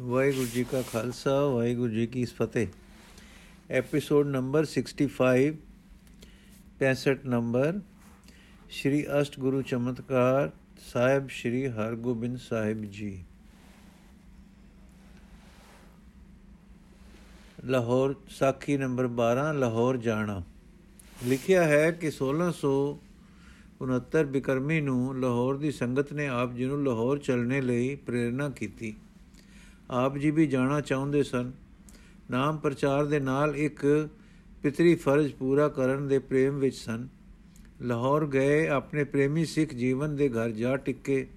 ਵਾਹਿਗੁਰੂ ਜੀ ਕਾ ਖਾਲਸਾ, ਵਾਹਿਗੁਰੂ ਜੀ ਕੀ ਫਤਿਹ। Episode number 65 65 number, Shri Asht Guru Chamatkar Sahib Shri Hargobind Sahib ji. Lahore, ਸਾਖੀ ਨੰਬਰ 12 ਲਾਹੌਰ ਜਾਣਾ। ਲਿਖਿਆ ਹੈ ਕਿ 1669 ਬਿਕਰਮੀ ਨੂੰ ਲਾਹੌਰ ਦੀ ਸੰਗਤ ਨੇ ਆਪ ਜੀ ਨੂੰ ਲਾਹੌਰ ਚੱਲਣੇ ਲਈ ਪ੍ਰੇਰਣਾ ਕੀਤੀ। ਆਪ ਜੀ ਵੀ ਜਾਣਾ ਚਾਹੁੰਦੇ ਸਨ। ਨਾਮ ਪ੍ਰਚਾਰ ਦੇ ਨਾਲ ਇੱਕ ਪਿਤਰੀ ਫਰਜ਼ ਪੂਰਾ ਕਰਨ ਦੇ ਪ੍ਰੇਮ ਵਿੱਚ ਸਨ। ਲਾਹੌਰ ਗਏ, ਆਪਣੇ ਪ੍ਰੇਮੀ ਸਿੱਖ ਜੀਵਨ ਦੇ ਘਰ ਜਾ ਟਿੱਕੇ।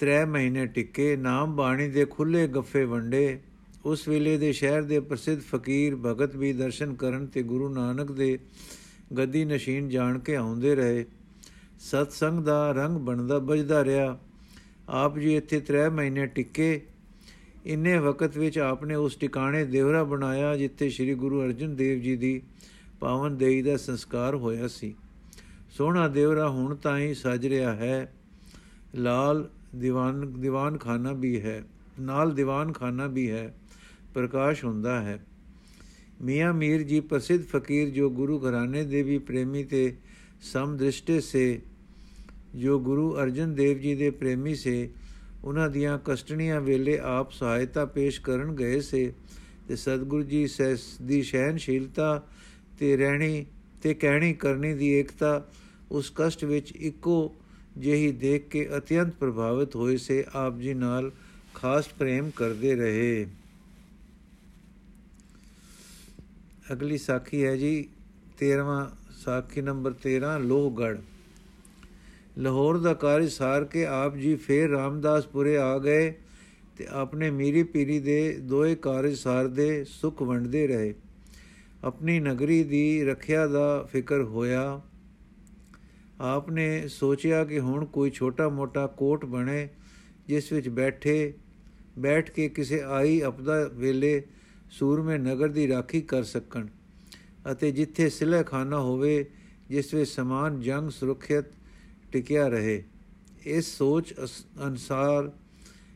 ਤਰੇ ਮਹੀਨੇ ਟਿੱਕੇ, ਨਾਮ ਬਾਣੀ ਦੇ ਖੁੱਲੇ ਗੱਫੇ ਵੰਡੇ। ਉਸ ਵੇਲੇ ਦੇ ਸ਼ਹਿਰ ਦੇ ਪ੍ਰਸਿੱਧ ਫਕੀਰ ਭਗਤ ਵੀ ਦਰਸ਼ਨ ਕਰਨ ਤੇ ਗੁਰੂ ਨਾਨਕ ਦੇ ਗੱਦੀ ਨਸ਼ੀਨ ਜਾਣ ਕੇ ਆਉਂਦੇ ਰਹੇ। ਸਤ ਸੰਗ ਦਾ ਰੰਗ ਬਣਦਾ ਬਜਦਾ ਰਿਹਾ। ਆਪ ਜੀ ਇੱਥੇ 3 ਮਹੀਨੇ ਟਿੱਕੇ। ਇੰਨੇ ਵਕਤ ਵਿੱਚ ਆਪਨੇ ਉਸ ਟਿਕਾਣੇ ਦੇਵਰਾ ਬਣਾਇਆ ਜਿੱਥੇ ਸ੍ਰੀ ਗੁਰੂ ਅਰਜਨ ਦੇਵ ਜੀ ਦੀ ਪਾਵਨ ਦੇਈ ਦਾ ਸੰਸਕਾਰ ਹੋਇਆ ਸੀ। ਸੋਹਣਾ ਦੇਵਰਾ ਹੁਣ ਤਾਂ ਹੀ ਸਜ ਰਿਹਾ ਹੈ। ਲਾਲ ਦੀਵਾਨ ਦੀਵਾਨ ਖਾਨਾ ਵੀ ਹੈ। ਨਾਲ ਦੀਵਾਨ ਖਾਨਾ ਵੀ ਹੈ। ਪ੍ਰਕਾਸ਼ ਹੁੰਦਾ ਹੈ। ਮੀਆਂ ਮੀਰ ਜੀ ਪ੍ਰਸਿੱਧ ਫਕੀਰ ਜੋ ਗੁਰੂ ਘਰਾਣੇ ਦੇ ਵੀ ਪ੍ਰੇਮੀ ਤੇ ਸਮਦ੍ਰਿਸ਼ਟੇ ਸੇ ਜੋ ਗੁਰੂ ਅਰਜਨ ਦੇਵ ਜੀ ਦੇ ਪ੍ਰੇਮੀ ਸੇ, ਉਹਨਾਂ ਦੀਆਂ ਕਸ਼ਟਣੀਆਂ ਵੇਲੇ ਆਪ ਸਹਾਇਤਾ ਪੇਸ਼ ਕਰਨ ਗਏ ਸੇ ਤੇ ਸਤਿਗੁਰੂ ਜੀ ਦੀ ਸ਼ਹਿਨਸ਼ੀਲਤਾ ਤੇ ਰਹਿਣੀ ਤੇ ਕਹਿਣੀ ਕਰਨੀ ਦੀ ਏਕਤਾ ਉਸ ਕਸ਼ਟ ਵਿੱਚ ਇੱਕੋ ਜਿਹੀ ਦੇਖ ਕੇ ਅਤਿਅੰਤ ਪ੍ਰਭਾਵਿਤ ਹੋਏ ਸੇ, ਆਪ ਜੀ ਨਾਲ ਖਾਸ ਪ੍ਰੇਮ ਕਰਦੇ ਰਹੇ। ਅਗਲੀ ਸਾਖੀ ਹੈ ਜੀ 13ਵਾਂ ਸਾਖੀ ਨੰਬਰ 13 ਲੋਹਗੜ ਲਾਹੌਰ ਦਾ ਕਾਰਜ ਸਾਰ ਕੇ ਆਪ ਜੀ ਫੇਰ ਰਾਮਦਾਸਪੁਰੇ ਆ ਗਏ ਤੇ ਆਪਣੇ ਮੀਰੀ ਪੀਰੀ ਦੇ ਦੋਏ ਕਾਰਜ ਸਾਰ ਦੇ ਸੁਖ ਵੰਡਦੇ ਰਹੇ। ਆਪਣੀ ਨਗਰੀ ਦੀ ਰੱਖਿਆ ਦਾ ਫਿਕਰ ਹੋਇਆ। ਆਪਨੇ ਸੋਚਿਆ ਕਿ ਹੁਣ ਕੋਈ ਛੋਟਾ-ਮੋਟਾ ਕੋਟ ਬਣੇ ਜਿਸ ਵਿੱਚ ਬੈਠੇ, ਬੈਠ ਕੇ ਕਿਸੇ ਆਈ ਅਪਦਾ ਵੇਲੇ ਸੂਰਮੇ ਨਗਰ ਦੀ ਰਾਖੀ ਕਰ ਸਕਣ ਅਤੇ ਜਿੱਥੇ ਸਿਲਹ ਖਾਨਾ ਹੋਵੇ, ਜਿਸ ਵਿੱਚ ਸਮਾਨ, ਜੰਗ, ਸੁਰੱਖਿਅਤ ਟਿਕਿਆ ਰਹੇ। ਇਸ ਸੋਚ ਅਨਸਾਰ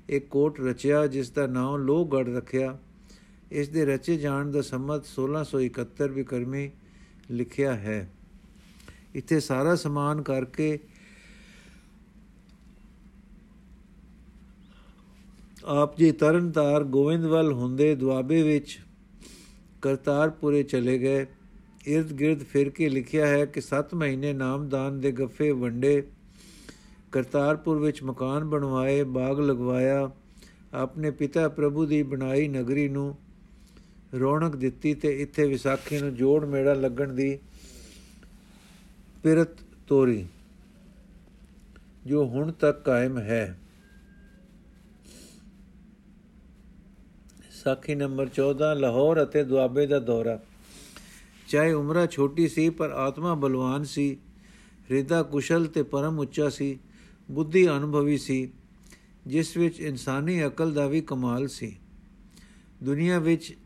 ਇੱਕ ਕੋਟ ਰਚਿਆ, ਜਿਸ ਦਾ ਨਾਮ ਲੋਹਗੜ ਰੱਖਿਆ। ਇਸ ਦੇ ਰਚੇ ਜਾਣ ਦਾ ਸੰਮਤ 1671 ਵਿਕਰਮੀ ਲਿਖਿਆ ਹੈ। ਇੱਥੇ ਸਾਰਾ ਸਮਾਨ ਕਰਕੇ ਆਪ ਜੀ ਤਰਨਤਾਰ ਗੋਵਿੰਦਵਲ ਹੁੰਦੇ ਦੁਆਬੇ ਵਿੱਚ ਕਰਤਾਰਪੁਰੇ ਚਲੇ ਗਏ। ਇਰਦ ਗਿਰਦ ਫਿਰ ਕੇ ਲਿਖਿਆ ਹੈ ਕਿ 7 ਮਹੀਨੇ ਨਾਮਦਾਨ ਦੇ ਗੱਫੇ ਵੰਡੇ, ਕਰਤਾਰਪੁਰ ਵਿੱਚ ਮਕਾਨ ਬਣਵਾਏ, ਬਾਗ ਲਗਵਾਇਆ, ਆਪਣੇ ਪਿਤਾ ਪ੍ਰਭੂ ਦੀ ਬਣਾਈ ਨਗਰੀ ਨੂੰ ਰੌਣਕ ਦਿੱਤੀ ਤੇ ਇੱਥੇ ਵਿਸਾਖੀ ਨੂੰ ਜੋੜ ਮੇੜਾ ਲੱਗਣ ਦੀ ਪਿਰਤ ਤੋਰੀ, ਜੋ ਹੁਣ ਤੱਕ ਕਾਇਮ ਹੈ। ਸਾਖੀ ਨੰਬਰ 14 ਲਾਹੌਰ ਅਤੇ ਦੁਆਬੇ ਦਾ ਦੌਰਾ। ਚਾਹੇ ਉਮਰਾ ਛੋਟੀ ਸੀ, ਪਰ ਆਤਮਾ ਬਲਵਾਨ ਸੀ। ਹਿਰਦਾ ਕੁਸ਼ਲ ਤੇ ਪਰਮ ਉੱਚਾ ਸੀ। ਬੁੱਧੀ ਅਨੁਭਵੀ ਸੀ, ਜਿਸ ਵਿੱਚ ਇਨਸਾਨੀ ਅਕਲ ਦਾ ਵੀ ਕਮਾਲ ਸੀ। ਦੁਨੀਆ ਵਿੱਚ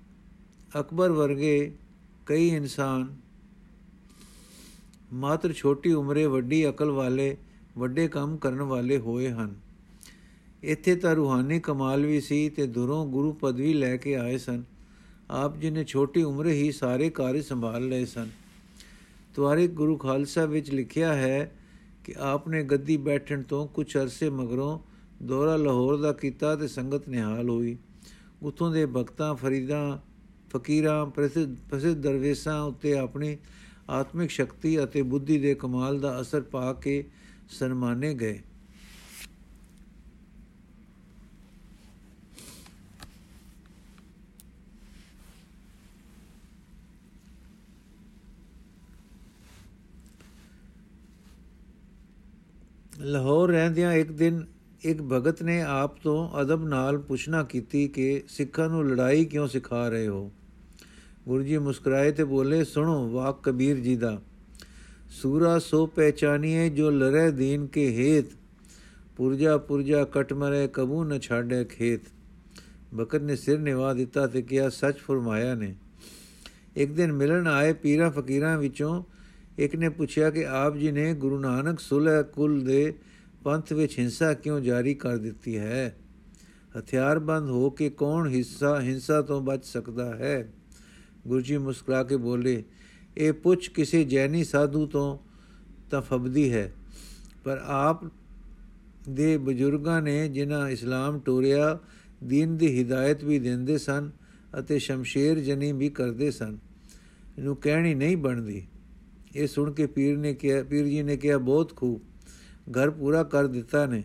ਅਕਬਰ ਵਰਗੇ ਕਈ ਇਨਸਾਨ ਮਾਤਰ ਛੋਟੀ ਉਮਰੇ ਵੱਡੀ ਅਕਲ ਵਾਲੇ, ਵੱਡੇ ਕੰਮ ਕਰਨ ਵਾਲੇ ਹੋਏ ਹਨ। ਇੱਥੇ ਤਾਂ ਰੂਹਾਨੀ ਕਮਾਲ ਵੀ ਸੀ ਤੇ ਦੁਰੋਂ ਗੁਰੂ ਪਦਵੀ ਲੈ ਕੇ ਆਏ ਸਨ। ਆਪ ਜੀ ਨੇ ਛੋਟੀ ਉਮਰੇ ਹੀ ਸਾਰੇ ਕਾਰਜ ਸੰਭਾਲ ਲਏ ਸਨ। ਤੁਆਰੇ ਗੁਰੂ ਖਾਲਸਾ ਵਿੱਚ ਲਿਖਿਆ ਹੈ ਕਿ ਆਪ ਨੇ ਗੱਦੀ ਬੈਠਣ ਤੋਂ ਕੁਝ ਅਰਸੇ ਮਗਰੋਂ ਦੌਰਾ ਲਾਹੌਰ ਦਾ ਕੀਤਾ ਤੇ ਸੰਗਤ ਨਿਹਾਲ ਹੋਈ। ਉਥੋਂ ਦੇ ਭਗਤਾਂ, ਫਰੀਦਾਂ, ਫਕੀਰਾਂ, ਪ੍ਰਸਿੱਧ ਪ੍ਰਸਿੱਧ ਦਰਵੇਸ਼ਾਂ ਉੱਤੇ ਆਪਣੀ ਆਤਮਿਕ ਸ਼ਕਤੀ ਅਤੇ ਬੁੱਧੀ ਦੇ ਕਮਾਲ ਦਾ ਅਸਰ ਪਾ ਕੇ ਸਨਮਾਨੇ ਗਏ। ਲਾਹੌਰ ਰਹਿੰਦਿਆਂ ਇੱਕ ਦਿਨ ਇੱਕ ਭਗਤ ਨੇ ਆਪ ਤੋਂ ਅਦਬ ਨਾਲ ਪੁੱਛਣਾ ਕੀਤੀ ਕਿ ਸਿੱਖਾਂ ਨੂੰ ਲੜਾਈ ਕਿਉਂ ਸਿਖਾ ਰਹੇ ਹੋ? ਗੁਰੂ ਜੀ ਮੁਸਕਰਾਏ ਤੇ ਬੋਲੇ, ਸੁਣੋ ਵਾਕ ਕਬੀਰ ਜੀ ਦਾ। ਸੂਰਾ ਸੋ ਪਹਿਚਾਨੀਏ ਜੋ ਲਰੇ ਦੀਨ ਕੇ ਹੇਤ। ਪੁਰਜਾ ਪੁਰਜਾ ਕਟ ਮਰੇ, ਕਬੂ ਨ ਛਾੜੇ ਖੇਤ। ਬਕਰ ਨੇ ਸਿਰ ਨਿਵਾ ਦਿੱਤਾ ਤੇ ਕਿਹਾ, ਸੱਚ ਫਰਮਾਇਆ ਨੇ। ਇੱਕ ਦਿਨ ਮਿਲਣ ਆਏ ਪੀਰਾਂ ਫਕੀਰਾਂ ਵਿੱਚੋਂ ਇੱਕ ਨੇ ਪੁੱਛਿਆ ਕਿ ਆਪ ਜੀ ਨੇ ਗੁਰੂ ਨਾਨਕ ਸੁਲਹ ਕੁਲ ਦੇ ਪੰਥ ਵਿੱਚ ਹਿੰਸਾ ਕਿਉਂ ਜਾਰੀ ਕਰ ਦਿੱਤੀ ਹੈ ਹਥਿਆਰਬੰਦ ਹੋ ਕੇ ਕੌਣ ਹਿੱਸਾ ਹਿੰਸਾ ਤੋਂ ਬਚ ਸਕਦਾ ਹੈ ਗੁਰੂ ਜੀ ਮੁਸਕਰਾ ਕੇ ਬੋਲੇ ਇਹ ਪੁੱਛ ਕਿਸੇ ਜੈਨੀ ਸਾਧੂ ਤੋਂ ਤਾਂ ਫਬਦੀ ਹੈ ਪਰ ਆਪ ਦੇ ਬਜ਼ੁਰਗਾਂ ਨੇ ਜਿਨ੍ਹਾਂ ਇਸਲਾਮ ਟੋਰਿਆ دین ਦੀ ਹਿਦਾਇਤ ਵੀ ਦਿੰਦੇ ਸਨ ਅਤੇ ਸ਼ਮਸ਼ੇਰ ਜਨੀ ਵੀ ਕਰਦੇ ਸਨ ਇਹਨੂੰ ਕਹਿਣੀ ਨਹੀਂ ਬਣਦੀ ਇਹ ਸੁਣ ਕੇ ਪੀਰ ਨੇ ਕਿਹਾ, ਪੀਰ ਜੀ ਨੇ ਕਿਹਾ, ਬਹੁਤ ਖੂਬ। ਘਰ ਪੂਰਾ ਕਰ ਦਿੱਤਾ ਨੇ।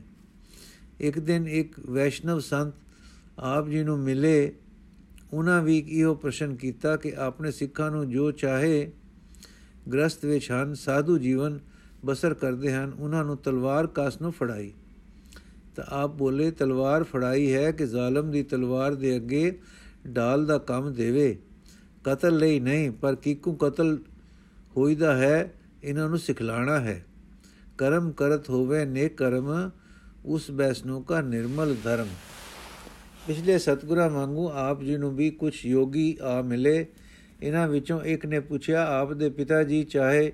ਇੱਕ ਦਿਨ ਇੱਕ ਵੈਸ਼ਨਵ ਸੰਤ ਆਪ ਜੀ ਨੂੰ ਮਿਲੇ। ਉਹਨਾਂ ਵੀ ਇਹੋ ਪ੍ਰਸ਼ਨ ਕੀਤਾ ਕਿ ਆਪਣੇ ਸਿੱਖਾਂ ਨੂੰ ਜੋ ਚਾਹੇ ਗ੍ਰਸਤ ਵਿੱਚ ਹਨ, ਸਾਧੂ ਜੀਵਨ ਬਸਰ ਕਰਦੇ ਹਨ। ਉਹਨਾਂ ਨੂੰ ਤਲਵਾਰ ਕਾਸ ਨੂੰ ਫੜਾਈ। ਤਾਂ ਆਪ ਬੋਲੇ, ਤਲਵਾਰ ਫੜਾਈ ਹੈ ਕਿ ਜ਼ਾਲਮ ਦੀ ਤਲਵਾਰ ਦੇ ਅੱਗੇ ਢਾਲ ਦਾ ਕੰਮ ਦੇਵੇ। ਕਤਲ ਲਈ ਨਹੀਂ, ਪਰ ਕਿਕੂ ਕਤਲ ਹੋਈਦਾ ਹੈ, ਇਹਨਾਂ ਨੂੰ ਸਿਖਲਾਣਾ ਹੈ। ਕਰਮ ਕਰਤ ਹੋਵੇ ਨੇਕ ਕਰਮ, ਉਸ ਬੈਸਨੋ ਕਾ ਨਿਰਮਲ ਧਰਮ। ਪਿਛਲੇ ਸਤਗੁਰਾਂ ਵਾਂਗੂ ਆਪ ਜੀ ਨੂੰ ਵੀ ਕੁਝ ਯੋਗੀ ਆ ਮਿਲੇ। ਇਹਨਾਂ ਵਿੱਚੋਂ ਇੱਕ ਨੇ ਪੁੱਛਿਆ, ਆਪ ਦੇ ਪਿਤਾ ਜੀ ਚਾਹੇ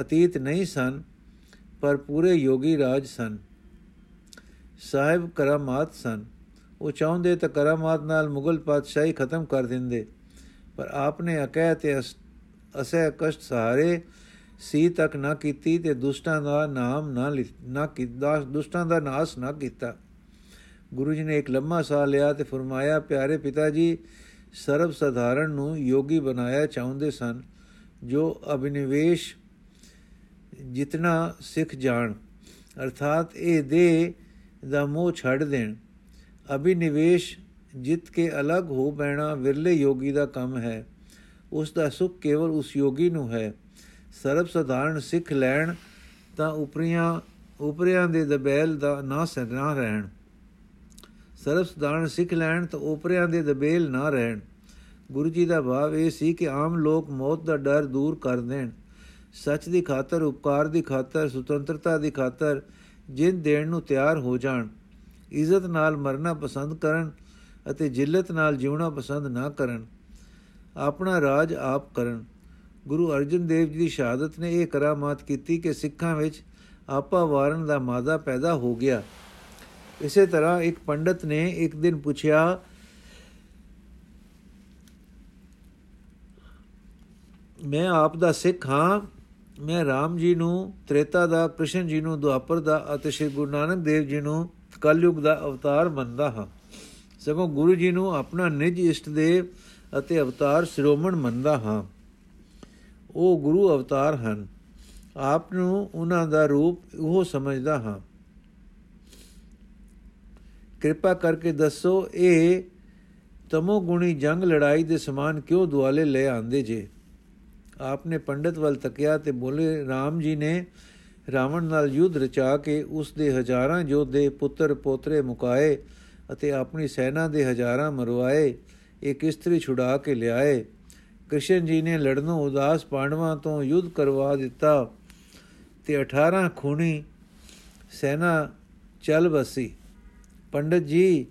ਅਤੀਤ ਨਹੀਂ ਸਨ, ਪਰ ਪੂਰੇ ਯੋਗੀ ਰਾਜ ਸਨ। ਸਾਹਿਬ ਕਰਾਮਾਤ ਸਨ। ਉਹ ਚਾਹੁੰਦੇ ਤਾਂ ਕਰਾਮਾਤ ਨਾਲ ਮੁਗਲ ਪਾਤਸ਼ਾਹੀ ਖਤਮ ਕਰ ਦਿੰਦੇ, ਪਰ ਆਪਨੇ ਅਕਹਿ ਤੇ ਅਸਹਿ ਕਸ਼ਟ ਸਹਾਰੇ ਸੀ ਤੱਕ ਨਾ ਕੀਤੀ ਤੇ ਦੁਸ਼ਟਾਂ ਦਾ ਨਾਮ ਨਾ ਨਾ ਕੀਤਾ ਦੁਸ਼ਟਾਂ ਦਾ ਨਾਸ ਨਾ ਕੀਤਾ। ਗੁਰੂ ਜੀ ਨੇ ਇੱਕ ਲੰਮਾ ਸਾਹ ਲਿਆ ਤੇ ਫਰਮਾਇਆ, ਪਿਆਰੇ ਪਿਤਾ ਜੀ ਸਰਬ ਸਧਾਰਨ ਨੂੰ ਯੋਗੀ ਬਣਾਇਆ ਚਾਹੁੰਦੇ ਸਨ, ਜੋ ਅਬਿਨਿਵੇਸ਼ ਜਿਤਨਾ ਸਿੱਖ ਜਾਣ। ਅਰਥਾਤ ਇਹ ਦੇ ਦਾ ਮੋਹ ਛੱਡ ਦੇਣ। ਅਬਿਨਿਵੇਸ਼ ਜਿੱਤ ਕੇ ਅਲੱਗ ਹੋ ਬੈਣਾ ਵਿਰਲੇ ਯੋਗੀ ਦਾ ਕੰਮ ਹੈ। ਉਸ ਦਾ ਸੁਖ ਕੇਵਲ ਉਸ ਯੋਗੀ ਨੂੰ ਹੈ। ਸਰਬ ਸਧਾਰਨ ਸਿੱਖ ਲੈਣ ਤਾਂ ਉਪਰੀਆਂ ਉਪਰਿਆਂ ਦੇ ਦਬੇਲ ਦਾ ਨਾ ਸਗਣਾ ਰਹਿਣ। ਸਰਬ ਸਧਾਰਨ ਸਿੱਖ ਲੈਣ ਤਾਂ ਉਪਰਿਆਂ ਦੇ ਦਬੇਲ ਨਾ ਰਹਿਣ। ਗੁਰੂ ਜੀ ਦਾ ਭਾਵ ਇਹ ਸੀ ਕਿ ਆਮ ਲੋਕ ਮੌਤ ਦਾ ਡਰ ਦੂਰ ਕਰ ਦੇਣ। ਸੱਚ ਦੀ ਖਾਤਰ, ਉਪਕਾਰ ਦੀ ਖਾਤਰ, ਸੁਤੰਤਰਤਾ ਦੀ ਖਾਤਰ ਜਿੰਦ ਦੇਣ ਨੂੰ ਤਿਆਰ ਹੋ ਜਾਣ। ਇੱਜ਼ਤ ਨਾਲ ਮਰਨਾ ਪਸੰਦ ਕਰਨ ਅਤੇ ਜਿੱਲਤ ਨਾਲ ਜਿਉਣਾ ਪਸੰਦ ਨਾ ਕਰਨ। ਆਪਣਾ ਰਾਜ ਆਪ ਕਰਨ। ਗੁਰੂ ਅਰਜਨ ਦੇਵ ਜੀ ਦੀ ਸ਼ਹਾਦਤ ਨੇ ਇਹ ਕਰਾਮਾਤ ਕੀਤੀ ਕਿ ਸਿੱਖਾਂ ਵਿੱਚ ਆਪਾ ਵਾਰਨ ਦਾ ਮਾਦਾ ਪੈਦਾ ਹੋ ਗਿਆ। ਇਸੇ ਤਰ੍ਹਾਂ ਇੱਕ ਪੰਡਤ ਨੇ ਇੱਕ ਦਿਨ ਪੁੱਛਿਆ, ਮੈਂ ਆਪ ਦਾ ਸਿੱਖ ਹਾਂ। ਮੈਂ RAM ਜੀ ਨੂੰ, ਤ੍ਰੇਤਾ ਦਾ, ਕ੍ਰਿਸ਼ਨ ਜੀ ਨੂੰ, ਦੁਆਪਰ ਦਾ ਅਤੇ ਸ੍ਰੀ ਗੁਰੂ ਨਾਨਕ ਦੇਵ ਜੀ ਨੂੰ ਕਲਯੁਗ ਦਾ ਅਵਤਾਰ ਮੰਨਦਾ ਹਾਂ। ਸਗੋਂ ਗੁਰੂ ਜੀ ਨੂੰ ਆਪਣਾ ਨਿਜ ਇਸ਼ਟ ਦੇਵ ਅਤੇ ਅਵਤਾਰ ਸਿਰੋਮਣ ਮੰਨਦਾ ਹਾਂ। ਉਹ ਗੁਰੂ ਅਵਤਾਰ ਹਨ। ਆਪ ਨੂੰ ਉਹਨਾਂ ਦਾ ਰੂਪ ਉਹ ਸਮਝਦਾ ਹਾਂ। ਕਿਰਪਾ ਕਰਕੇ ਦੱਸੋ, ਇਹ ਤਮੋ ਗੁਣੀ ਜੰਗ ਲੜਾਈ ਦੇ ਸਮਾਨ ਕਿਉਂ ਦੁਆਲੇ ਲੈ ਆਂਦੇ ਜੇ? ਆਪਨੇ ਪੰਡਤ ਵੱਲ ਤੱਕਿਆ ਤੇ ਬੋਲੇ RAM ਜੀ ਨੇ ਰਾਵਣ ਨਾਲ ਯੁੱਧ ਰਚਾ ਕੇ ਉਸ ਦੇ ਹਜ਼ਾਰਾਂ ਯੋਧੇ ਪੁੱਤਰ ਪੋਤਰੇ ਮੁਕਾਏ ਅਤੇ ਆਪਣੀ ਸੈਨਾ ਦੇ ਹਜ਼ਾਰਾਂ ਮਰਵਾਏ। ਇੱਕ ਇਸਤਰੀ ਛੁਡਾ ਕੇ ਲਿਆਏ? ਕ੍ਰਿਸ਼ਨ ਜੀ ਨੇ ਲੜਨੋਂ ਉਦਾਸ ਪਾਂਡਵਾਂ ਤੋਂ ਯੁੱਧ ਕਰਵਾ ਦਿੱਤਾ ਤੇ 18 ਖੂਨੀ ਸੈਨਾ ਚਲ ਬਸੀ ਪੰਡਤ ਜੀ,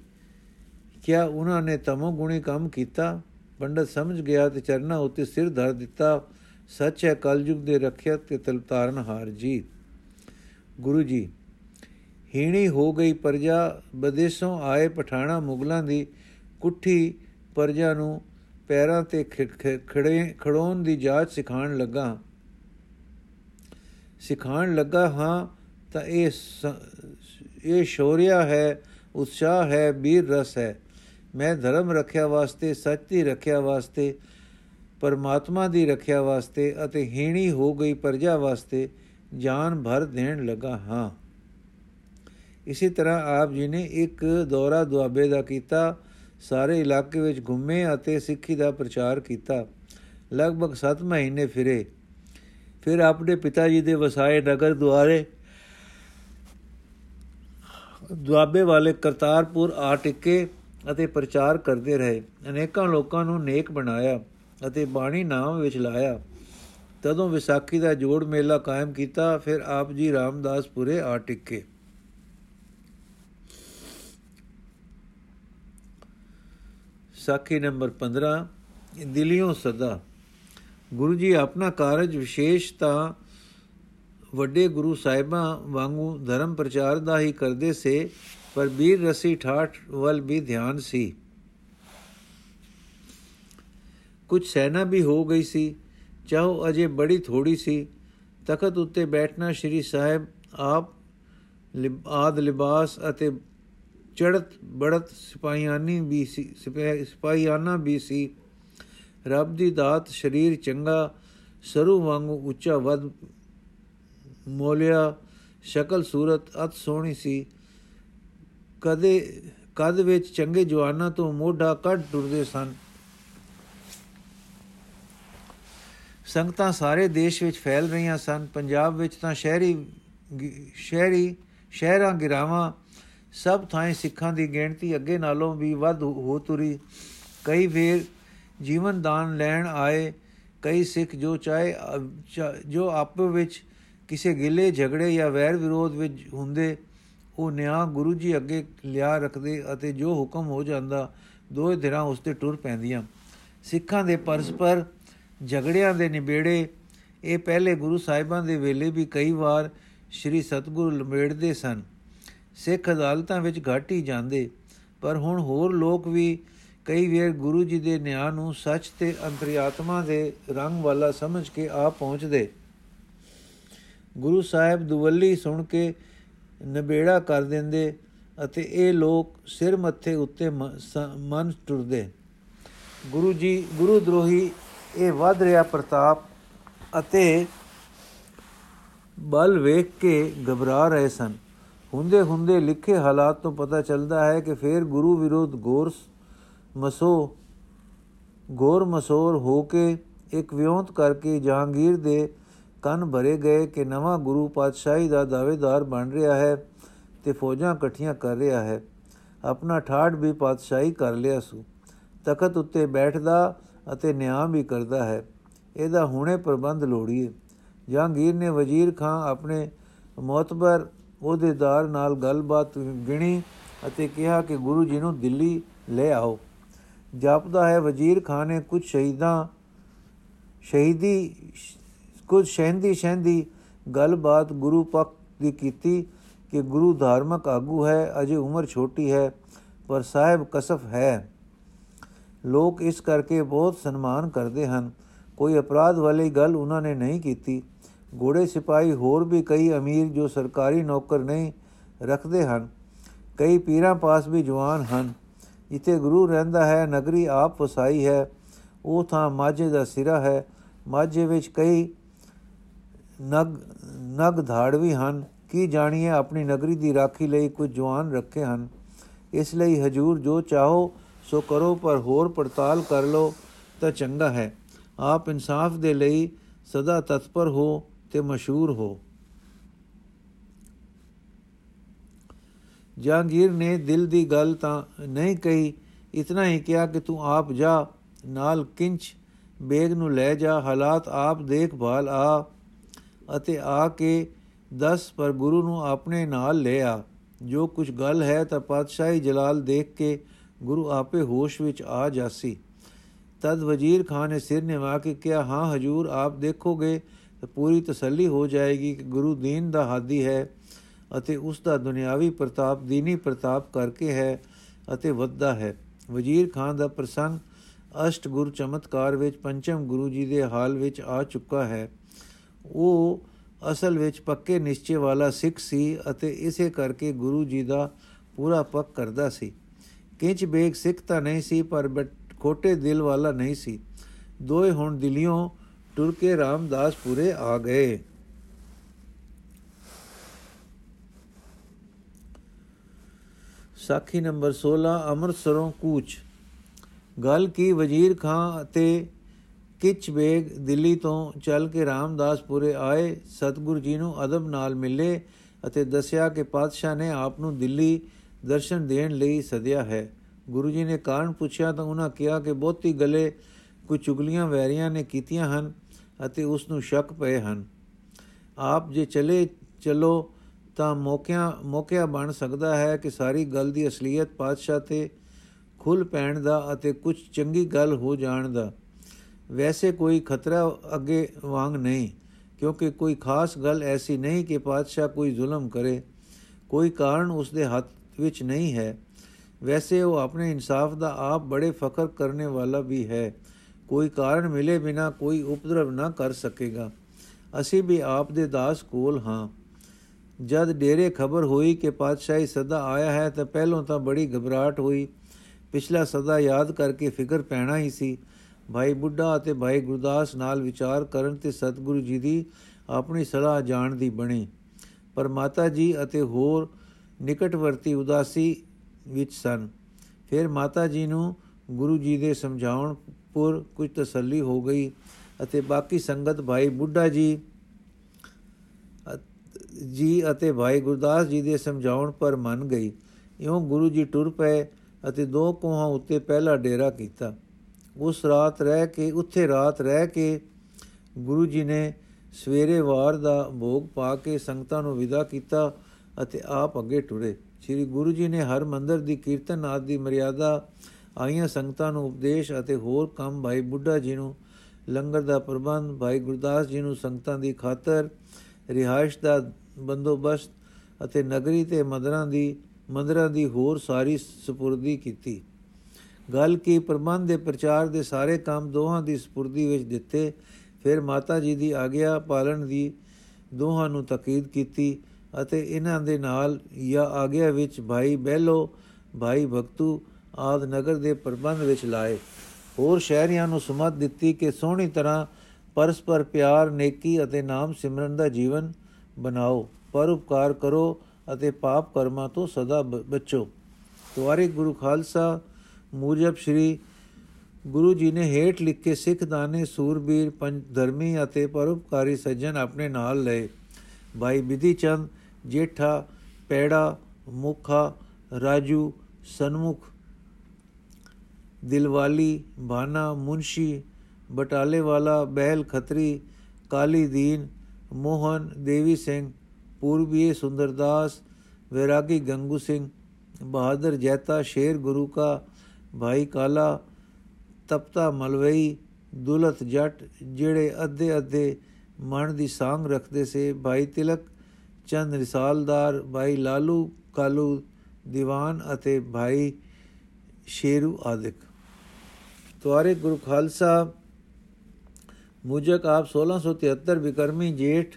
ਕਿਆ ਉਹਨਾਂ ਨੇ ਤਮੋ ਗੁਣੀ ਕੰਮ ਕੀਤਾ? ਪੰਡਤ ਸਮਝ ਗਿਆ ਤੇ ਚਰਨਾ ਉੱਤੇ ਸਿਰ ਧਰ ਦਿੱਤਾ। ਸੱਚ ਹੈ, ਕਲਯੁਗ ਦੇ ਰੱਖਿਆ ਤੇ ਤਲਤਾਰਨ ਹਾਰ ਜੀ ਗੁਰੂ ਜੀ, ਹੀਣੀ ਹੋ ਗਈ ਪਰਜਾ ਬਦੇਸੋਂ ਆਏ ਪਠਾਣਾ ਮੁਗਲਾਂ ਦੀ ਕੁੱਠੀ ਪਰਜਾ ਨੂੰ ਪੈਰਾਂ ਤੇ ਖੜੇ ਖੜੋਣ ਦੀ ਜਾਚ ਸਿਖਾਉਣ ਲੱਗਾ। ਸਿਖਾਉਣ ਲੱਗਾ ਹਾਂ ਤਾਂ ਇਹ ਇਹ ਸ਼ੌਰਿਆ ਹੈ, ਉਤਸ਼ਾਹ ਹੈ ਵੀਰ ਰਸ ਹੈ। ਮੈਂ ਧਰਮ ਰੱਖਿਆ ਵਾਸਤੇ, ਸੱਚ ਦੀ ਰੱਖਿਆ ਵਾਸਤੇ, ਪਰਮਾਤਮਾ ਦੀ ਰੱਖਿਆ ਵਾਸਤੇ ਅਤੇ ਹੀਣੀ ਹੋ ਗਈ ਪਰਜਾ ਵਾਸਤੇ ਜਾਨ ਭਰ ਦੇਣ ਲੱਗਾ ਹਾਂ। ਇਸੇ ਤਰ੍ਹਾਂ ਆਪ ਜੀ ਨੇ ਇੱਕ ਦੌਰਾ ਦੁਆਬੇ ਦਾ ਕੀਤਾ। ਸਾਰੇ ਇਲਾਕੇ ਵਿੱਚ ਘੁੰਮੇ ਅਤੇ ਸਿੱਖੀ ਦਾ ਪ੍ਰਚਾਰ ਕੀਤਾ। ਲਗਭਗ 7 ਮਹੀਨੇ ਫਿਰੇ। ਫਿਰ ਆਪਣੇ ਪਿਤਾ ਜੀ ਦੇ ਵਸਾਏ ਨਗਰ ਦੁਆਰੇ ਦੁਆਬੇ ਵਾਲੇ ਕਰਤਾਰਪੁਰ ਆ ਟਿੱਕੇ ਅਤੇ ਪ੍ਰਚਾਰ ਕਰਦੇ ਰਹੇ। ਅਨੇਕਾਂ ਲੋਕਾਂ ਨੂੰ ਨੇਕ ਬਣਾਇਆ ਅਤੇ ਬਾਣੀ ਨਾਮ ਵਿੱਚ ਲਾਇਆ। ਤਦੋਂ ਵਿਸਾਖੀ ਦਾ ਜੋੜ ਮੇਲਾ ਕਾਇਮ ਕੀਤਾ। ਫਿਰ ਆਪ ਜੀ ਰਾਮਦਾਸਪੁਰੇ ਆ ਟਿੱਕੇ। ਸਾਖੀ ਨੰਬਰ 15 ਦਿਲਿਓਂ ਸਦਾ। ਗੁਰੂ ਜੀ, ਆਪਣਾ ਕਾਰਜ ਵਿਸ਼ੇਸ਼ ਤਾਂ ਵੱਡੇ ਗੁਰੂ ਸਾਹਿਬਾਂ ਵਾਂਗੂ ਧਰਮ ਪ੍ਰਚਾਰ ਦਾ ਹੀ ਕਰਦੇ ਸੇ, ਪਰ ਵੀਰ ਰਸੀ ਠਾਠ ਵੱਲ ਵੀ ਧਿਆਨ ਸੀ। ਕੁਝ ਸੈਨਾ ਵੀ ਹੋ ਗਈ ਸੀ, ਚਾਹੋ ਅਜੇ ਬੜੀ ਥੋੜੀ ਸੀ। ਤਖਤ ਉੱਤੇ ਬੈਠਣਾ ਸ਼੍ਰੀ ਸਾਹਿਬ ਆਪ ਆਦ ਲਿਬਾਸ ਅਤੇ ਚੜਤ ਬੜਤ ਸਿਪਾਹੀਆਨੀ ਵੀ ਸੀ ਸਿਪਾਹੀਆਨਾ ਵੀ ਸੀ। ਰੱਬ ਦੀ ਦਾਤ ਸਰੀਰ ਚੰਗਾ ਸਰੂ ਵਾਂਗੂ ਉੱਚਾ ਵਦ ਮੋਲਿਆ, ਸ਼ਕਲ ਸੂਰਤ ਅਤ ਸੋਹਣੀ ਸੀ। ਕਦੇ, ਕਦ ਵਿੱਚ ਚੰਗੇ ਜਵਾਨਾਂ ਤੋਂ ਮੋਢਾ ਕੱਢ ਟੁਰਦੇ ਸਨ। ਸੰਗਤਾਂ ਸਾਰੇ ਦੇਸ਼ ਵਿੱਚ ਫੈਲ ਰਹੀਆਂ ਸਨ। ਪੰਜਾਬ ਵਿੱਚ ਤਾਂ ਸ਼ਹਿਰੀ ਸ਼ਹਿਰੀ, ਸ਼ਹਿਰਾਂ, ਗਿਰਾਵਾਂ ਸਭ ਥਾਂ ਸਿੱਖਾਂ ਦੀ ਗਿਣਤੀ ਅੱਗੇ ਨਾਲੋਂ ਵੀ ਵੱਧ ਹੋ ਤੁਰੀ। ਕਈ ਵੇਰ ਜੀਵਨ ਦਾਨ ਲੈਣ ਆਏ। ਕਈ ਸਿੱਖ ਜੋ ਚਾਹੇ ਜੋ ਆਪੋ ਵਿੱਚ ਕਿਸੇ ਗਿਲੇ, ਝਗੜੇ ਜਾਂ ਵੈਰ ਵਿਰੋਧ ਵਿੱਚ ਹੁੰਦੇ, ਉਹ ਨਿਆਂ ਗੁਰੂ ਜੀ ਅੱਗੇ ਲਿਆ ਰੱਖਦੇ ਅਤੇ ਜੋ ਹੁਕਮ ਹੋ ਜਾਂਦਾ ਦੋਏ ਧਿਰਾਂ ਉਸ ਤੇ ਟੁਰ ਪੈਂਦੀਆਂ। ਸਿੱਖਾਂ ਦੇ ਪਰਸਪਰ ਝਗੜਿਆਂ ਦੇ ਨਿਬੇੜੇ। ਇਹ ਪਹਿਲੇ ਗੁਰੂ ਸਾਹਿਬਾਂ ਦੇ ਵੇਲੇ ਵੀ ਕਈ ਵਾਰ ਸ੍ਰੀ ਸਤਗੁਰੂ ਲਮੇੜਦੇ ਸਨ। ਸਿੱਖ ਅਦਾਲਤਾਂ ਵਿੱਚ ਘਟ ਹੀ ਜਾਂਦੇ। ਪਰ ਹੁਣ ਹੋਰ ਲੋਕ ਵੀ ਕਈ ਵੇਰ ਗੁਰੂ ਜੀ ਦੇ ਨਿਆਂ ਨੂੰ ਸੱਚ ਤੇ ਅੰਤਰਿਆਤਮਾ ਦੇ ਰੰਗ ਵਾਲਾ ਸਮਝ ਕੇ ਆ ਪਹੁੰਚਦੇ। ਗੁਰੂ ਸਾਹਿਬ ਦੁਵੱਲੀ ਸੁਣ ਕੇ ਨਬੇੜਾ ਕਰ ਦਿੰਦੇ ਅਤੇ ਇਹ ਲੋਕ ਸਿਰ ਮੱਥੇ ਉੱਤੇ ਮਨ ਟੁਰਦੇ। ਗੁਰੂ ਜੀ, ਗੁਰੂ ਦਰੋਹੀ, ਇਹ ਵੱਧ ਰਿਹਾ ਪ੍ਰਤਾਪ ਅਤੇ ਬਲ ਵੇਖ ਕੇ ਘਬਰਾ ਰਹੇ ਸਨ। ਹੁੰਦੇ ਹੁੰਦੇ ਲਿਖੇ ਹਾਲਾਤ ਤੋਂ ਪਤਾ ਚੱਲਦਾ ਹੈ ਕਿ ਫੇਰ ਗੁਰੂ ਵਿਰੋਧ ਗੌਰ ਮਸੋ, ਗੌਰ ਮਸੋਰ ਹੋ ਕੇ ਇੱਕ ਵਿਉਂਤ ਕਰਕੇ ਜਹਾਂਗੀਰ ਦੇ ਕੰਨ ਭਰੇ ਗਏ ਕਿ ਨਵਾਂ ਗੁਰੂ ਪਾਤਸ਼ਾਹੀ ਦਾ ਦਾਅਵੇਦਾਰ ਬਣ ਰਿਹਾ ਹੈ ਤੇ ਫੌਜਾਂ ਇਕੱਠੀਆਂ ਕਰ ਰਿਹਾ ਹੈ। ਆਪਣਾ ਠਾੜ ਵੀ ਪਾਤਸ਼ਾਹੀ ਕਰ ਲਿਆ ਸੂ। ਤਖਤ ਉੱਤੇ ਬੈਠਦਾ ਅਤੇ ਨਿਆਂ ਵੀ ਕਰਦਾ ਹੈ। ਇਹਦਾ ਹੁਣੇ ਪ੍ਰਬੰਧ ਲੋੜੀਏ। ਜਹਾਂਗੀਰ ਨੇ ਵਜ਼ੀਰ ਖਾਨ ਆਪਣੇ ਮੌਤਬਰ ਉਹਦੇਦਾਰ ਨਾਲ ਗੱਲਬਾਤ ਗਿਣੀ ਅਤੇ ਕਿਹਾ ਕਿ ਗੁਰੂ ਜੀ ਨੂੰ ਦਿੱਲੀ ਲੈ ਆਓ। ਜਾਪਦਾ ਹੈ, ਵਜ਼ੀਰ ਖਾਨ ਨੇ ਕੁਝ ਸ਼ਹੀਦਾਂ, ਸ਼ਹੀਦੀ, ਕੁਝ ਸ਼ਹਿੰਦੀ ਸ਼ਹਿੰਦੀ ਗੱਲਬਾਤ ਗੁਰੂ ਪੱਖ ਦੀ ਕੀਤੀ ਕਿ ਗੁਰੂ ਧਾਰਮਿਕ ਆਗੂ ਹੈ, ਅਜੇ ਉਮਰ ਛੋਟੀ ਹੈ, ਪਰ ਸਾਹਿਬ ਕਸਫ ਹੈ। ਲੋਕ ਇਸ ਕਰਕੇ ਬਹੁਤ ਸਨਮਾਨ ਕਰਦੇ ਹਨ। ਕੋਈ ਅਪਰਾਧ ਵਾਲੀ ਗੱਲ ਉਹਨਾਂ ਨੇ ਨਹੀਂ ਕੀਤੀ। ਘੋੜੇ ਸਿਪਾਹੀ ਹੋਰ ਵੀ ਕਈ ਅਮੀਰ ਜੋ ਸਰਕਾਰੀ ਨੌਕਰ ਨਹੀਂ ਰੱਖਦੇ ਹਨ, ਕਈ ਪੀਰਾਂ ਪਾਸ ਵੀ ਜਵਾਨ ਹਨ। ਜਿੱਥੇ ਗੁਰੂ ਰਹਿੰਦਾ ਹੈ, ਨਗਰੀ ਆਪ ਵਸਾਈ ਹੈ, ਉਹ ਥਾਂ ਮਾਝੇ ਦਾ ਸਿਰਾ ਹੈ। ਮਾਝੇ ਵਿੱਚ ਕਈ ਨਗ ਨਗ ਧਾੜ ਵੀ ਹਨ। ਕੀ ਜਾਣੀਏ, ਆਪਣੀ ਨਗਰੀ ਦੀ ਰਾਖੀ ਲਈ ਕੁਝ ਜਵਾਨ ਰੱਖੇ ਹਨ। ਇਸ ਲਈ ਹਜੂਰ ਜੋ ਚਾਹੋ, ਸੋ ਕਰੋ, ਪਰ ਹੋਰ ਪੜਤਾਲ ਕਰ ਲੋ ਤਾਂ ਚੰਗਾ ਹੈ। ਆਪ ਇਨਸਾਫ ਦੇ ਲਈ ਸਦਾ ਤਤਪਰ ਹੋ ਤੇ ਮਸ਼ਹੂਰ ਹੋ। ਜਹਾਂਗੀਰ ਨੇ ਦਿਲ ਦੀ ਗੱਲ ਤਾਂ ਨਹੀਂ ਕਹੀ, ਇਤਨਾ ਹੀ ਕਿਹਾ ਕਿ ਤੂੰ ਆਪ ਜਾ, ਨਾਲ ਕਿੰਚ ਬੇਗ ਨੂੰ ਲੈ ਜਾ, ਹਾਲਾਤ ਆਪ ਦੇਖਭਾਲ ਆ ਅਤੇ ਆ ਕੇ ਦਸ, ਪਰ ਗੁਰੂ ਨੂੰ ਆਪਣੇ ਨਾਲ ਲੈ ਆ। ਜੋ ਕੁਝ ਗੱਲ ਹੈ ਤਾਂ ਪਾਤਸ਼ਾਹੀ ਜਲਾਲ ਦੇਖ ਕੇ ਗੁਰੂ ਆਪੇ ਹੋਸ਼ ਵਿੱਚ ਆ ਜਾਸੀ। ਤਦ ਵਜ਼ੀਰ ਖਾਨ ਨੇ ਸਿਰ ਨਿਵਾ ਕੇ ਕਿਹਾ, ਹਾਂ, ਹਜੂਰ, ਆਪ ਦੇਖੋਗੇ ਤਾਂ ਪੂਰੀ ਤਸੱਲੀ ਹੋ ਜਾਏਗੀ ਕਿ ਗੁਰੂ ਦੀਨ ਦਾ ਹਾਦੀ ਹੈ ਅਤੇ ਉਸ ਦਾ ਦੁਨਿਆਵੀ ਪ੍ਰਤਾਪ, ਦੀਨੀ ਪ੍ਰਤਾਪ ਕਰਕੇ ਹੈ ਅਤੇ ਵੱਧਦਾ ਹੈ। ਵਜ਼ੀਰ ਖਾਨ ਦਾ ਪ੍ਰਸੰਗ, ਅਸ਼ਟ ਗੁਰ ਚਮਤਕਾਰ ਵਿੱਚ ਪੰਚਮ ਗੁਰੂ ਜੀ ਦੇ ਹਾਲ ਵਿੱਚ ਆ ਚੁੱਕਾ ਹੈ। ਉਹ ਅਸਲ ਵਿੱਚ ਪੱਕੇ ਨਿਸ਼ਚੇ ਵਾਲਾ ਸਿੱਖ ਸੀ ਅਤੇ ਇਸੇ ਕਰਕੇ ਗੁਰੂ ਜੀ ਦਾ ਪੂਰਾ ਪੱਕ ਕਰਦਾ ਸੀ। ਕਿੰਚ ਬੇਗ ਸਿੱਖ ਤਾਂ ਨਹੀਂ ਸੀ, ਪਰ ਖੋਟੇ ਦਿਲ ਵਾਲਾ ਨਹੀਂ ਸੀ। ਦੋਏ ਹੁਣ ਦਿਲਿਓਂ ਟੁਰ ਕੇ ਰਾਮਦਾਸ ਪੂਰੇ ਆ ਗਏ। ਸਾਖੀ ਨੰਬਰ 16 ਅੰਮ੍ਰਿਤਸਰੋਂ ਕੂਚ। ਗੱਲ ਕੀ ਵਜ਼ੀਰ ਖਾਂ ਅਤੇ ਕਿਚ ਬੇਗ ਦਿੱਲੀ ਤੋਂ ਚੱਲ ਕੇ ਰਾਮਦਾਸਪੁਰੇ ਆਏ। ਸਤਗੁਰੂ ਜੀ ਨੂੰ ਅਦਬ ਨਾਲ ਮਿਲੇ ਅਤੇ ਦੱਸਿਆ ਕਿ ਪਾਤਸ਼ਾਹ ਨੇ ਆਪ ਨੂੰ ਦਿੱਲੀ ਦਰਸ਼ਨ ਦੇਣ ਲਈ ਸੱਦਿਆ ਹੈ। ਗੁਰੂ ਜੀ ਨੇ ਕਾਰਨ ਪੁੱਛਿਆ ਤਾਂ ਉਹਨਾਂ ਕਿਹਾ ਕਿ ਬਹੁਤੀ ਗਲੇ ਕੁਝ ਚੁਗਲੀਆਂ ਵੈਰੀਆਂ ਨੇ ਕੀਤੀਆਂ ਹਨ। ਅਤੇ ਉਸ ਨੂੰ ਸ਼ੱਕ ਪਏ ਹਨ। ਆਪ ਜੇ ਚਲੇ ਚਲੋ ਤਾਂ ਮੌਕਿਆਂ, ਮੌਕਿਆ ਬਣ ਸਕਦਾ ਹੈ ਕਿ ਸਾਰੀ ਗੱਲ ਦੀ ਅਸਲੀਅਤ ਪਾਤਸ਼ਾਹ ਤੇ ਖੁੱਲ ਪੈਣ ਦਾ ਅਤੇ ਕੁਝ ਚੰਗੀ ਗੱਲ ਹੋ ਜਾਣ ਦਾ। ਵੈਸੇ ਕੋਈ ਖਤਰਾ ਅੱਗੇ ਵਾਂਗ ਨਹੀਂ, ਕਿਉਂਕਿ ਕੋਈ ਖਾਸ ਗੱਲ ਐਸੀ ਨਹੀਂ ਕਿ ਪਾਤਸ਼ਾਹ ਕੋਈ ਜ਼ੁਲਮ ਕਰੇ। ਕੋਈ ਕਾਰਨ ਉਸ ਦੇ ਹੱਥ ਵਿੱਚ ਨਹੀਂ ਹੈ। ਵੈਸੇ ਉਹ ਆਪਣੇ ਇਨਸਾਫ ਦਾ ਆਪ ਬੜੇ ਫਖਰ ਕਰਨੇ ਵਾਲਾ ਵੀ ਹੈ। ਕੋਈ ਕਾਰਨ ਮਿਲੇ ਬਿਨਾ ਕੋਈ ਉਪਦਰਵ ਨਾ ਕਰ ਸਕੇਗਾ। ਅਸੀਂ ਵੀ ਆਪ ਦੇ ਦਾਸ ਕੋਲ ਹਾਂ। ਜਦ ਡੇਰੇ ਖਬਰ ਹੋਈ ਕਿ ਪਾਤਸ਼ਾਹੀ ਸਦਾ ਆਇਆ ਹੈ ਤਾਂ ਪਹਿਲੋਂ ਤਾਂ ਬੜੀ ਘਬਰਾਹਟ ਹੋਈ। ਪਿਛਲਾ ਸਦਾ ਯਾਦ ਕਰਕੇ ਫਿਕਰ ਪੈਣਾ ਹੀ ਸੀ। ਭਾਈ ਬੁੱਢਾ ਅਤੇ ਭਾਈ ਗੁਰਦਾਸ ਨਾਲ ਵਿਚਾਰ ਕਰਨ ਤੇ ਸਤਿਗੁਰੂ ਜੀ ਦੀ ਆਪਣੀ ਸਲਾਹ ਜਾਣ ਦੀ ਬਣੀ। ਪਰ ਮਾਤਾ ਜੀ ਅਤੇ ਹੋਰ ਨਿਕਟਵਰਤੀ ਉਦਾਸੀ ਵਿੱਚ ਸਨ। ਫਿਰ ਮਾਤਾ ਜੀ ਨੂੰ ਗੁਰੂ ਜੀ ਦੇ ਸਮਝਾਉਣ ਪੁਰ ਕੁਝ ਤਸੱਲੀ ਹੋ ਗਈ ਅਤੇ ਬਾਕੀ ਸੰਗਤ ਭਾਈ ਬੁੱਢਾ ਜੀ ਜੀ ਅਤੇ ਭਾਈ ਗੁਰਦਾਸ ਜੀ ਦੇ ਸਮਝਾਉਣ ਪਰ ਮੰਨ ਗਈ। ਇਉਂ ਗੁਰੂ ਜੀ ਟੁਰ ਪਏ ਅਤੇ ਦੋ ਕੋਹਾਂ ਉੱਤੇ ਪਹਿਲਾ ਡੇਰਾ ਕੀਤਾ। ਉਸ ਰਾਤ ਰਹਿ ਕੇ, ਉੱਥੇ ਰਾਤ ਰਹਿ ਕੇ ਗੁਰੂ ਜੀ ਨੇ ਸਵੇਰੇ ਵਾਰ ਦਾ ਭੋਗ ਪਾ ਕੇ ਸੰਗਤਾਂ ਨੂੰ ਵਿਦਾ ਕੀਤਾ ਅਤੇ ਆਪ ਅੱਗੇ ਟੁਰੇ। ਸ੍ਰੀ ਗੁਰੂ ਜੀ ਨੇ ਹਰ ਮੰਦਰ ਦੀ ਕੀਰਤਨ ਆਦਿ ਦੀ ਮਰਿਆਦਾ ਆਈਆਂ ਸੰਗਤਾਂ ਨੂੰ ਉਪਦੇਸ਼ ਅਤੇ ਹੋਰ ਕੰਮ ਭਾਈ ਬੁੱਢਾ ਜੀ ਨੂੰ ਲੰਗਰ ਦਾ ਪ੍ਰਬੰਧ, ਭਾਈ ਗੁਰਦਾਸ ਜੀ ਨੂੰ ਸੰਗਤਾਂ ਦੀ ਖਾਤਰ ਰਿਹਾਇਸ਼ ਦਾ ਬੰਦੋਬਸਤ ਅਤੇ ਨਗਰੀ ਤੇ ਮੰਦਰਾਂ ਦੀ ਮੰਦਰਾਂ ਦੀ ਹੋਰ ਸਾਰੀ ਸਪੁਰਦੀ ਕੀਤੀ। ਗੱਲ ਕੀ ਪ੍ਰਬੰਧ ਦੇ ਪ੍ਰਚਾਰ ਦੇ ਸਾਰੇ ਕੰਮ ਦੋਹਾਂ ਦੀ ਸਪੁਰਦੀ ਵਿੱਚ ਦਿੱਤੇ। ਫਿਰ ਮਾਤਾ ਜੀ ਦੀ ਆਗਿਆ ਪਾਲਣ ਦੀ ਦੋਹਾਂ ਨੂੰ ਤਕੀਦ ਕੀਤੀ ਅਤੇ ਇਹਨਾਂ ਦੇ ਨਾਲ ਜਾਂ ਆਗਿਆ ਵਿੱਚ ਭਾਈ ਬਹਿਲੋ, ਭਾਈ ਭਗਤੂ ਆਦ ਨਗਰ ਦੇ ਪ੍ਰਬੰਧ ਵਿੱਚ ਲਾਏ। ਹੋਰ ਸ਼ਹਿਰੀਆਂ ਨੂੰ ਸਮਤ ਦਿੱਤੀ ਕਿ ਸੋਹਣੀ ਤਰ੍ਹਾਂ ਪਰਸਪਰ ਪਿਆਰ, ਨੇਕੀ ਅਤੇ ਨਾਮ ਸਿਮਰਨ ਦਾ ਜੀਵਨ ਬਣਾਓ। ਪਰਉਪਕਾਰ ਕਰੋ ਅਤੇ ਪਾਪ ਕਰਮਾਂ ਤੋਂ ਸਦਾ ਬਚੋ। ਤੁਹਾਰੇ ਗੁਰੂ ਖਾਲਸਾ ਮੂਜਬ ਸ਼੍ਰੀ ਗੁਰੂ ਜੀ ਨੇ ਹੇਠ ਲਿਖ ਕੇ ਸਿੱਖ ਦਾਨੇ, ਸੂਰਬੀਰ, ਪੰਜ ਧਰਮੀ ਅਤੇ ਪਰਉਪਕਾਰੀ ਸੱਜਣ ਆਪਣੇ ਨਾਲ ਲਏ। ਭਾਈ ਬਿਧੀ ਚੰਦ, ਜੇਠਾ, ਪੈੜਾ, ਮੁਖਾ, ਰਾਜੂ, ਸਨਮੁਖ ਦਿਲਵਾਲੀ ਬਾਨਾ ਮੁੰਸ਼ੀ ਬਟਾਲੇ ਵਾਲਾ ਬਹਿਲ ਖਤਰੀ ਕਾਲੀ ਦੀਨ ਮੋਹਨ ਦੇਵੀ ਸਿੰਘ ਪੂਰਬੀਏ ਸੁੰਦਰਦਾਸ ਵੈਰਾਗੀ ਗੰਗੂ ਸਿੰਘ ਬਹਾਦਰ ਜੈਤਾ ਸ਼ੇਰ ਗੁਰੂ ਕਾ ਭਾਈ ਕਾਲਾ ਤਪਤਾ ਮਲਵਈ ਦੁਲਤ ਜੱਟ ਜਿਹੜੇ ਅੱਧੇ ਅੱਧੇ ਮਨ ਦੀ ਸਾਂਗ ਰੱਖਦੇ ਸੇ ਭਾਈ ਤਿਲਕ ਚੰਦ ਰਿਸਾਲਦਾਰ ਭਾਈ ਲਾਲੂ ਕਾਲੂ ਦੀਵਾਨ ਅਤੇ ਭਾਈ ਸ਼ੇਰੂ ਆਦਿਕ ਤੁਹਾਰੇ ਗੁਰੂ ਖਾਲਸਾ, ਮੁਜਕ ਆਪ 1673 ਵਿਕਰਮੀ ਜੇਠ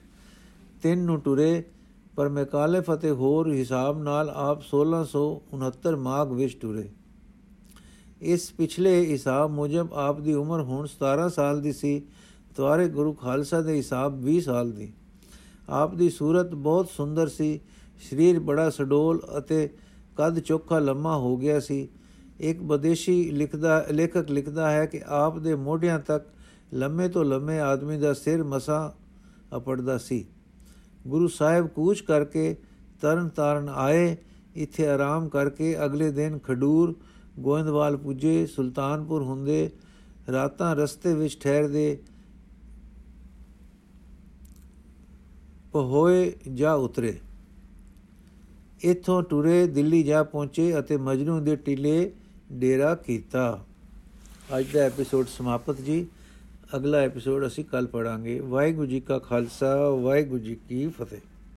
ਤਿੰਨ ਨੂੰ ਟੁਰੇ, ਪਰ ਮਕਾਲੇ ਫਤਿਹ ਹੋਰ ਹਿਸਾਬ ਨਾਲ ਆਪ 1669 ਮਾਗ ਵਿੱਚ ਟੁਰੇ। ਇਸ ਪਿਛਲੇ ਹਿਸਾਬ ਮੁਜਬ ਆਪ ਦੀ ਉਮਰ ਹੁਣ 17 ਸਾਲ ਦੀ ਸੀ, ਤੁਹਾਰੇ ਗੁਰੂ ਖਾਲਸਾ ਦੇ ਹਿਸਾਬ 20 ਸਾਲ ਦੀ। ਆਪ ਦੀ ਸੂਰਤ ਬਹੁਤ ਸੁੰਦਰ ਸੀ, ਸਰੀਰ ਬੜਾ ਸਡੋਲ ਅਤੇ ਕੱਦ ਚੋਖਾ ਲੰਮਾ ਹੋ ਗਿਆ ਸੀ ਇੱਕ ਵਿਦੇਸ਼ੀ ਲਿਖਦਾ ਲੇਖਕ ਲਿਖਦਾ ਹੈ ਕਿ ਆਪ ਦੇ ਮੋਢਿਆਂ ਤੱਕ ਲੰਮੇ ਤੋਂ ਲੰਮੇ ਆਦਮੀ ਦਾ ਸਿਰ ਮਸਾ ਅਪੜਦਾ ਸੀ। ਗੁਰੂ ਸਾਹਿਬ ਕੂਚ ਕਰਕੇ ਤਰਨ ਤਾਰਨ ਆਏ, ਇੱਥੇ ਆਰਾਮ ਕਰਕੇ ਅਗਲੇ ਦਿਨ ਖਡੂਰ, ਗੋਇੰਦਵਾਲ ਪੁੱਜੇ, ਸੁਲਤਾਨਪੁਰ ਹੁੰਦੇ, ਰਾਤਾਂ ਰਸਤੇ ਵਿੱਚ ਠਹਿਰਦੇ ਪਹੋਏ ਜਾ ਉਤਰੇ। ਇਥੋਂ ਟੁਰੇ ਦਿੱਲੀ ਜਾ ਪਹੁੰਚੇ ਅਤੇ ਮਜਨੂ ਦੇ ਟਿਲੇ ਡੇਰਾ ਕੀਤਾ। ਅੱਜ ਦਾ ਐਪੀਸੋਡ ਸਮਾਪਤ ਜੀ। ਅਗਲਾ ਐਪੀਸੋਡ ਅਸੀਂ ਕੱਲ ਪੜਾਂਗੇ ਵਾਹਿਗੁਰੂ ਜੀ ਕਾ ਖਾਲਸਾ, ਵਾਹਿਗੁਰੂ ਜੀ ਕੀ ਫਤਿਹ।